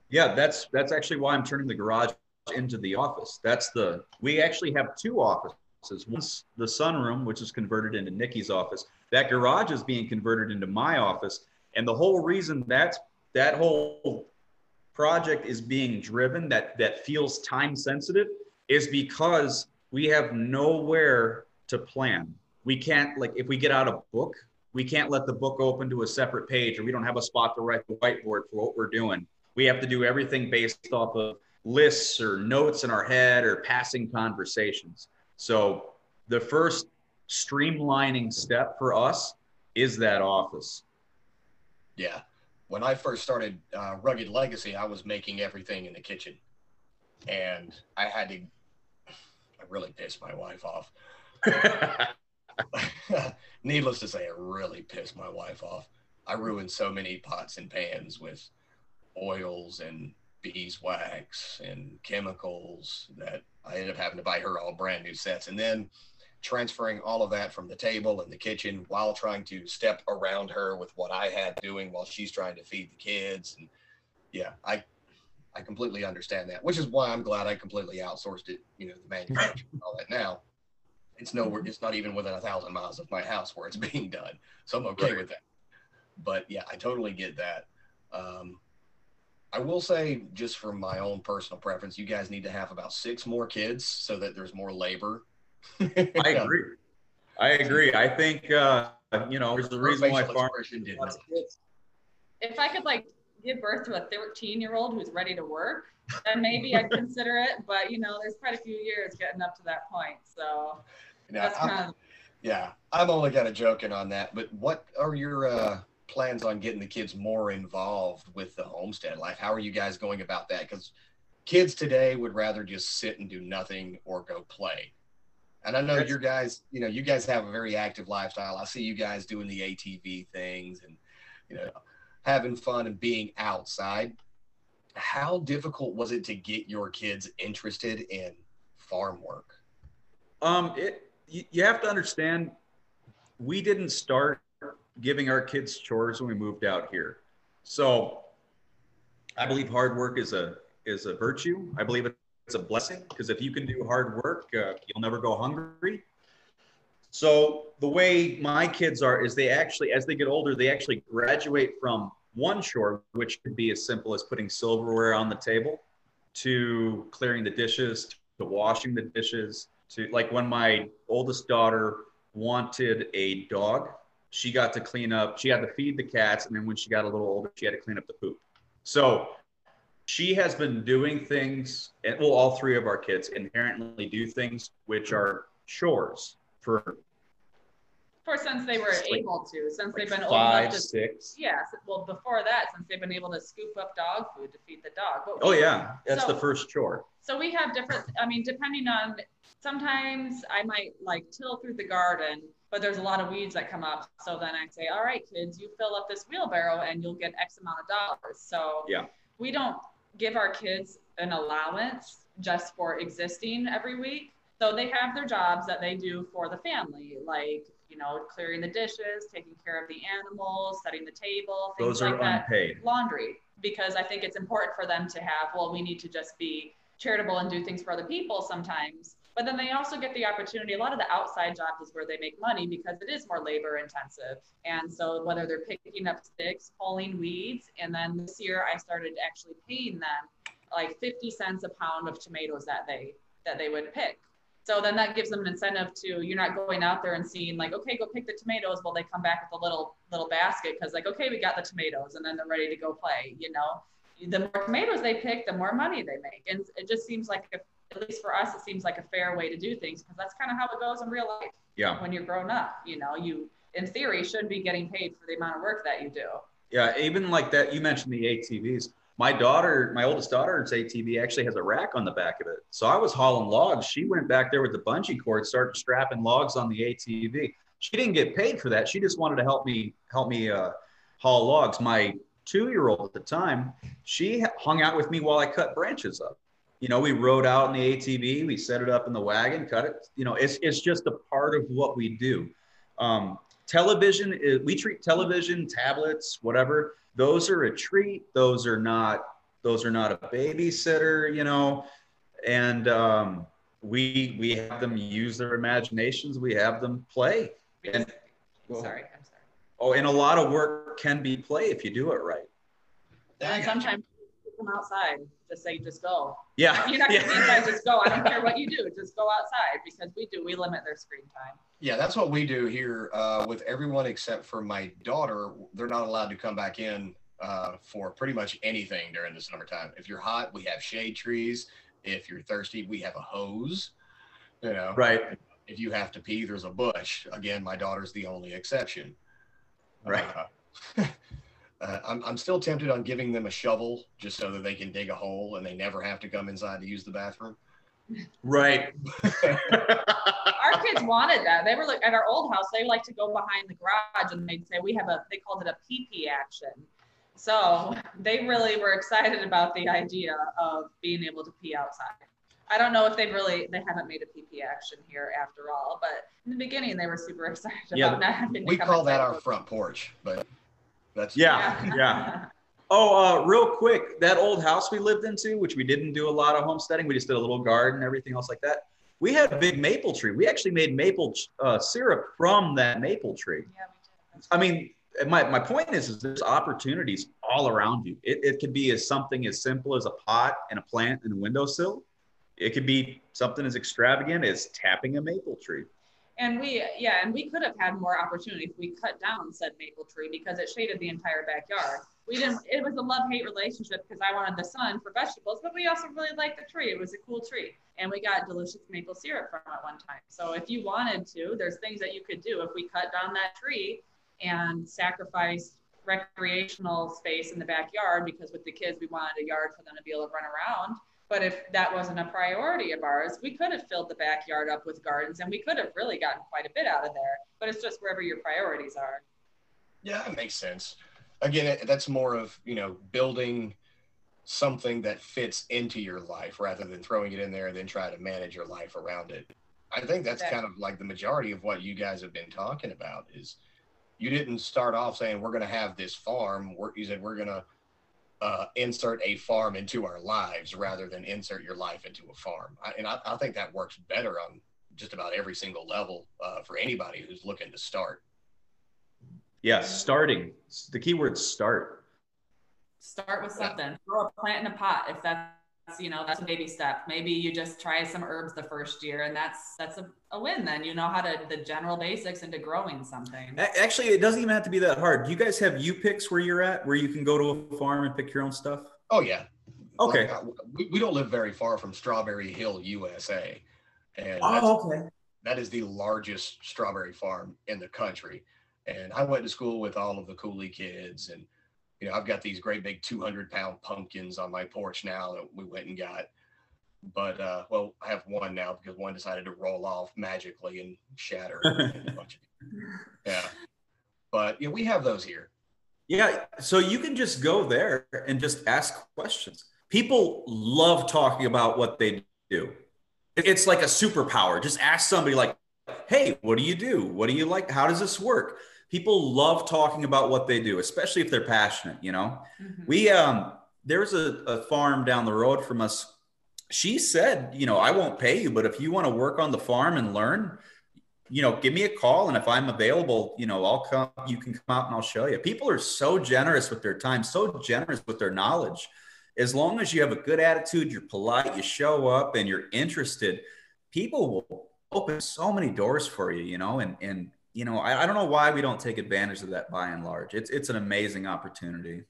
Yeah that's that's actually why i'm turning the garage into the office. That's the we actually have two offices. One's the sunroom which is converted into nikki's office. That garage is being converted into my office. And the whole reason that's that whole project is being driven that that feels time sensitive is because we have nowhere to plan. We can't like if we get out a book, we can't let the book open to a separate page or we don't have a spot to write the whiteboard for what we're doing. We have to do everything based off of lists or notes in our head or passing conversations. So the first streamlining step for us is that office. Yeah when I first started uh, Rugged Legacy, I was making everything in the kitchen, and I had to. I really pissed my wife off. Needless to say, it really pissed my wife off. I ruined so many pots and pans with oils and beeswax and chemicals that I ended up having to buy her all brand new sets. And then transferring all of that from the table and the kitchen while trying to step around her with what I had doing while she's trying to feed the kids. And yeah, I I completely understand that, which is why I'm glad I completely outsourced it, you know, the manufacturing and all that now. It's nowhere, it's not even within a thousand miles of my house where it's being done. So I'm okay right. with that. But yeah, I totally get that. Um, I will say, just for my own personal preference, you guys need to have about six more kids so that there's more labor I agree. I agree. I think uh, you know there's the reason why farmers didn't. If I could like give birth to a 13 year old who's ready to work, then maybe I'd consider it. But you know, there's quite a few years getting up to that point. So yeah, that's kind of yeah. I'm only kind of joking on that. But what are your uh, plans on getting the kids more involved with the homestead life? How are you guys going about that? Because kids today would rather just sit and do nothing or go play. And I know your guys, you know, you guys have a very active lifestyle. I see you guys doing the ATV things and, you know, having fun and being outside. How difficult was it to get your kids interested in farm work? Um, it you, you have to understand, we didn't start giving our kids chores when we moved out here. So I believe hard work is a is a virtue. I believe it's a blessing because if you can do hard work, uh, you'll never go hungry. So the way my kids are is they actually, as they get older, they actually graduate from one chore, which could be as simple as putting silverware on the table, to clearing the dishes, to washing the dishes, to like when my oldest daughter wanted a dog, she got to clean up. She had to feed the cats, and then when she got a little older, she had to clean up the poop. So she has been doing things, and well, all three of our kids inherently do things which are chores for For since they were Like- able to, since they've like been old enough to. six. Yes, well, before that, since they've been able to scoop up dog food to feed the dog. But Oh yeah, that's So- the first chore. So we have different, I mean, depending on, sometimes I might like till through the garden, but there's a lot of weeds that come up. So then I say, all right, kids, you fill up this wheelbarrow and you'll get X amount of dollars. So Yeah. we don't give our kids an allowance just for existing every week. So they have their jobs that they do for the family, like, you know, clearing the dishes, taking care of the animals, setting the table, things Those like that unpaid. laundry because I think it's important for them to have, well, we need to just be charitable and do things for other people sometimes. But then they also get the opportunity. A lot of the outside jobs is where they make money because it is more labor intensive. And so whether they're picking up sticks, pulling weeds, and then this year I started actually paying them like 50 cents a pound of tomatoes that they that they would pick. So then that gives them an incentive to you're not going out there and seeing like, okay, go pick the tomatoes. Well, they come back with a little little basket because like, okay, we got the tomatoes, and then they're ready to go play. You know, the more tomatoes they pick, the more money they make, and it just seems like, a, at least for us, it seems like a fair way to do things because that's kind of how it goes in real life Yeah, when you're grown up. You know, you in theory should be getting paid for the amount of work that you do. yeah. Even like that, you mentioned the ATVs. My daughter, my oldest daughter's ATV actually has a rack on the back of it. So I was hauling logs. She went back there with the bungee cord, started strapping logs on the ATV. She didn't get paid for that. She just wanted to help me help me uh, haul logs. My two-year-old at the time, she hung out with me while I cut branches up. You know, we rode out in the ATV, we set it up in the wagon, cut it. You know, it's it's just a part of what we do. Um, television, is, we treat television, tablets, whatever. Those are a treat. Those are not. Those are not a babysitter. You know, and um, we we have them use their imaginations. We have them play. And sorry, I'm sorry. oh, and a lot of work can be play if you do it right. And sometimes you come outside, just say, just go. Yeah. You're not gonna yeah. be inside, just go. I don't care what you do, just go outside because we do. We limit their screen time. Yeah, that's what we do here uh, with everyone except for my daughter. They're not allowed to come back in uh, for pretty much anything during the summertime. If you're hot, we have shade trees. If you're thirsty, we have a hose. You know, Right. if you have to pee, there's a bush. Again, my daughter's the only exception. Right. Uh, uh, I'm, I'm still tempted on giving them a shovel just so that they can dig a hole and they never have to come inside to use the bathroom. Right. Our kids wanted that. They were like at our old house. They like to go behind the garage and they'd say we have a. They called it a pee pee action. So they really were excited about the idea of being able to pee outside. I don't know if they've really they haven't made a pee pee action here after all, but in the beginning they were super excited Yeah, about not having to We come call that our front porch, but that's Yeah. yeah. Oh, uh, real quick, that old house we lived into, which we didn't do a lot of homesteading, we just did a little garden, everything else like that. We had a big maple tree. We actually made maple uh, syrup from that maple tree. Yeah, we did. I mean, my, my point is, is there's opportunities all around you. It, it could be as something as simple as a pot and a plant and a windowsill. It could be something as extravagant as tapping a maple tree. And we, yeah, and we could have had more opportunity if we cut down said maple tree because it shaded the entire backyard. We didn't, it was a love hate relationship because I wanted the sun for vegetables, but we also really liked the tree. It was a cool tree. And we got delicious maple syrup from it one time. So if you wanted to, there's things that you could do. If we cut down that tree and sacrificed recreational space in the backyard because with the kids, we wanted a yard for them to be able to run around. But if that wasn't a priority of ours, we could have filled the backyard up with gardens and we could have really gotten quite a bit out of there. But it's just wherever your priorities are. Yeah, it makes sense. Again, that's more of, you know, building something that fits into your life rather than throwing it in there and then try to manage your life around it. I think that's kind of like the majority of what you guys have been talking about is you didn't start off saying we're going to have this farm. We're, you said we're going to uh, insert a farm into our lives rather than insert your life into a farm. I, and I, I think that works better on just about every single level uh, for anybody who's looking to start. Yeah, starting. The key word start. Start with something. Throw a plant in a pot if that's you know that's a baby step. Maybe you just try some herbs the first year and that's that's a, a win then. You know how to the general basics into growing something. Actually it doesn't even have to be that hard. Do you guys have you picks where you're at where you can go to a farm and pick your own stuff? Oh yeah. Okay. like, uh, we, we don't live very far from strawberry hill usa and oh, okay. that is the largest strawberry farm in the country. And i went to school with all of the Cooley kids and you know, I've got these great big 200 pound pumpkins on my porch now that we went and got. But, uh, well, I have one now because one decided to roll off magically and shatter. yeah. But, you know, we have those here. Yeah. So you can just go there and just ask questions. People love talking about what they do. It's like a superpower. Just ask somebody, like, hey, what do you do? What do you like? How does this work? People love talking about what they do, especially if they're passionate. You know, mm-hmm. we um, there's a, a farm down the road from us. She said, you know, I won't pay you, but if you want to work on the farm and learn, you know, give me a call, and if I'm available, you know, I'll come. You can come out and I'll show you. People are so generous with their time, so generous with their knowledge. As long as you have a good attitude, you're polite, you show up, and you're interested, people will open so many doors for you. You know, and and you know, I, I don't know why we don't take advantage of that by and large. It's it's an amazing opportunity.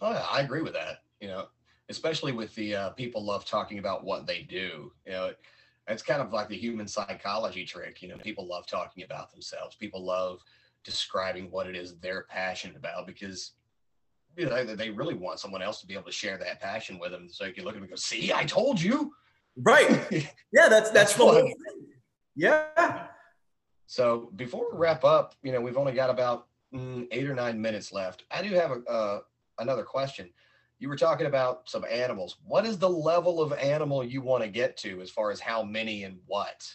Oh, yeah, I agree with that. You know, especially with the uh, people love talking about what they do. You know, it, it's kind of like the human psychology trick. You know, people love talking about themselves. People love describing what it is they're passionate about because you know they, they really want someone else to be able to share that passion with them. So you can look at them and go, "See, I told you." Right. Yeah, that's that's, that's fun. Yeah. So before we wrap up, you know, we've only got about mm, eight or nine minutes left. I do have a, uh, another question. You were talking about some animals. What is the level of animal you want to get to as far as how many and what?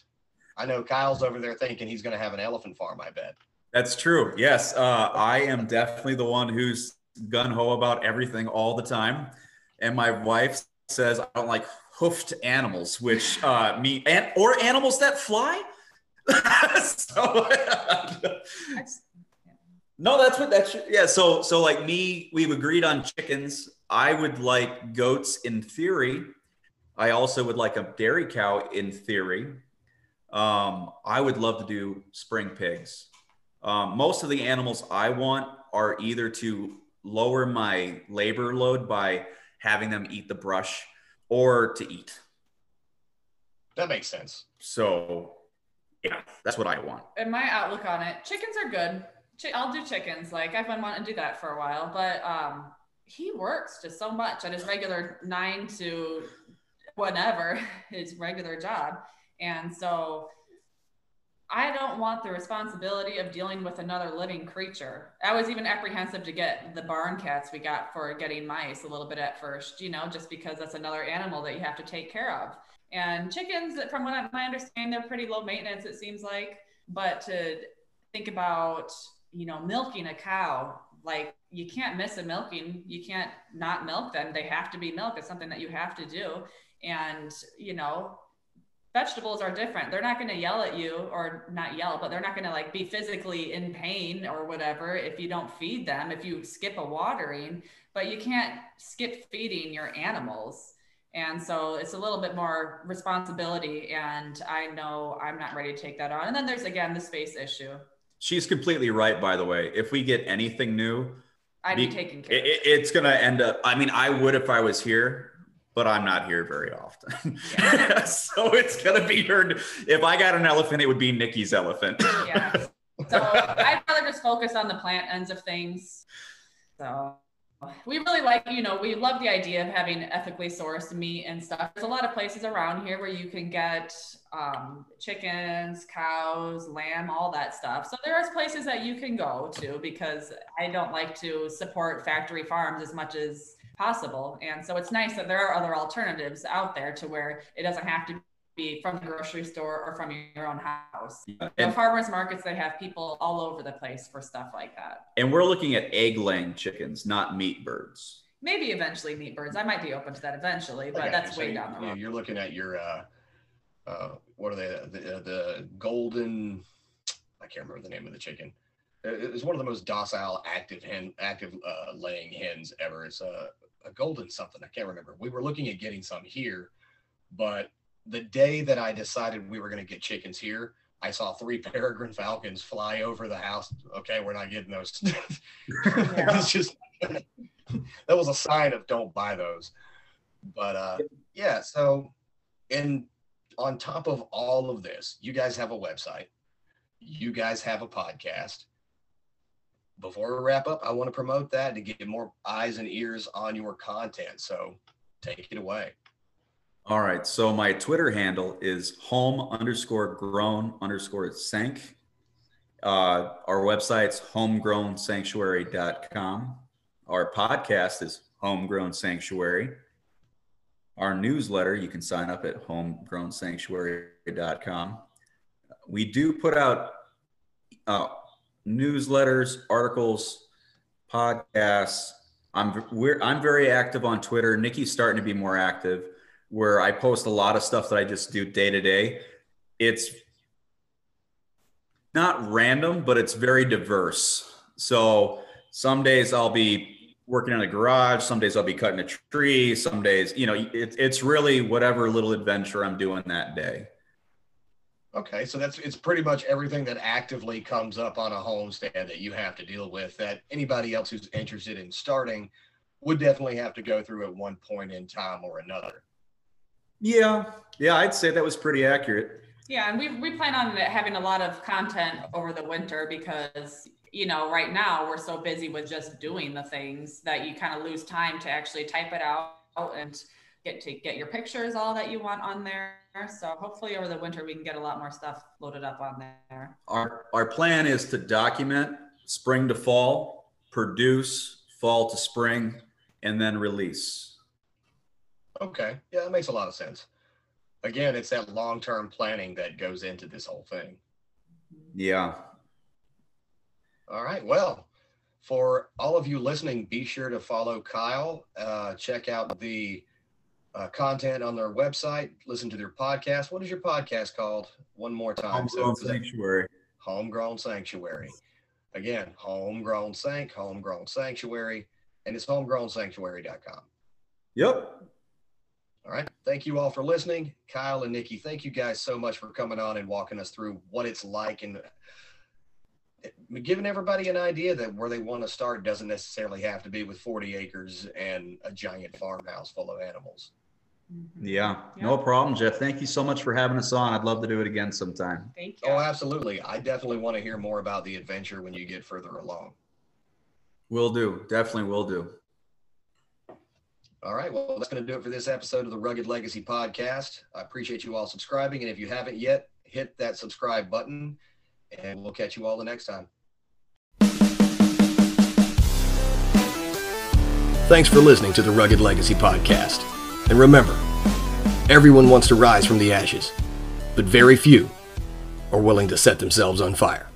I know Kyle's over there thinking he's going to have an elephant farm, I bet. That's true. Yes. Uh, I am definitely the one who's gun ho about everything all the time. And my wife says I don't like hoofed animals, which uh, mean and or animals that fly. so, no, that's what that's yeah. So so like me, we've agreed on chickens. I would like goats in theory. I also would like a dairy cow in theory. Um, I would love to do spring pigs. Um, most of the animals I want are either to lower my labor load by having them eat the brush or to eat. That makes sense. So yeah, that's what I want. And my outlook on it, chickens are good. Ch- I'll do chickens. Like I've been wanting to do that for a while, but um, he works just so much at his regular nine to whatever his regular job, and so I don't want the responsibility of dealing with another living creature. I was even apprehensive to get the barn cats we got for getting mice a little bit at first, you know, just because that's another animal that you have to take care of. And chickens, from what I, my understanding, they're pretty low maintenance, it seems like. But to think about, you know, milking a cow, like you can't miss a milking. You can't not milk them. They have to be milked. It's something that you have to do. And, you know, vegetables are different. They're not going to yell at you or not yell, but they're not going to like be physically in pain or whatever if you don't feed them, if you skip a watering, but you can't skip feeding your animals and so it's a little bit more responsibility. And I know I'm not ready to take that on. And then there's again the space issue. She's completely right, by the way. If we get anything new, I'd be, be taking care. It, it's going to end up, I mean, I would if I was here, but I'm not here very often. Yeah. so it's going to be her. If I got an elephant, it would be Nikki's elephant. yeah. So I'd rather just focus on the plant ends of things. So we really like, you know, we love the idea of having ethically sourced meat and stuff. There's a lot of places around here where you can get um, chickens, cows, lamb, all that stuff. So there are places that you can go to because I don't like to support factory farms as much as possible. And so it's nice that there are other alternatives out there to where it doesn't have to be from the grocery store or from your own house. Yeah. And farmers markets, they have people all over the place for stuff like that. And we're looking at egg laying chickens, not meat birds. Maybe eventually meat birds. I might be open to that eventually, but okay, that's so way down the road. You're looking at your, uh, uh, what are they? The, the golden, I can't remember the name of the chicken. It's one of the most docile, active hen, active uh, laying hens ever. It's a a golden something. I can't remember. We were looking at getting some here, but the day that I decided we were going to get chickens here, I saw three peregrine falcons fly over the house. Okay, we're not getting those. it's just that was a sign of don't buy those. But uh, yeah, so and on top of all of this, you guys have a website, you guys have a podcast. Before we wrap up, I want to promote that to get more eyes and ears on your content. So take it away. All right. So my Twitter handle is home underscore grown underscore sank. Uh, our website's homegrownsanctuary.com. Our podcast is Homegrown Sanctuary. Our newsletter, you can sign up at homegrownsanctuary.com. We do put out uh, newsletters, articles, podcasts. I'm I'm very active on Twitter. Nikki's starting to be more active where I post a lot of stuff that I just do day to day. It's not random, but it's very diverse. So some days I'll be working in a garage, some days I'll be cutting a tree, some days, you know, it, it's really whatever little adventure I'm doing that day. Okay, so that's it's pretty much everything that actively comes up on a homestead that you have to deal with that anybody else who's interested in starting would definitely have to go through at one point in time or another. Yeah, yeah, I'd say that was pretty accurate. Yeah, and we we plan on having a lot of content over the winter because you know right now we're so busy with just doing the things that you kind of lose time to actually type it out and get to get your pictures all that you want on there. So hopefully over the winter we can get a lot more stuff loaded up on there. Our our plan is to document spring to fall, produce fall to spring, and then release. Okay. Yeah, that makes a lot of sense. Again, it's that long term planning that goes into this whole thing. Yeah. All right. Well, for all of you listening, be sure to follow Kyle. Uh, check out the uh, content on their website. Listen to their podcast. What is your podcast called? One more time. Homegrown so Sanctuary. Homegrown Sanctuary. Again, homegrown sank, homegrown sanctuary, and it's homegrownsanctuary.com. Yep. All right. Thank you all for listening. Kyle and Nikki, thank you guys so much for coming on and walking us through what it's like and giving everybody an idea that where they want to start doesn't necessarily have to be with 40 acres and a giant farmhouse full of animals. Mm-hmm. Yeah, no problem, Jeff. Thank you so much for having us on. I'd love to do it again sometime. Thank you. Oh, absolutely. I definitely want to hear more about the adventure when you get further along. Will do. Definitely will do. All right. Well, that's going to do it for this episode of the Rugged Legacy Podcast. I appreciate you all subscribing. And if you haven't yet, hit that subscribe button, and we'll catch you all the next time. Thanks for listening to the Rugged Legacy Podcast. And remember, everyone wants to rise from the ashes, but very few are willing to set themselves on fire.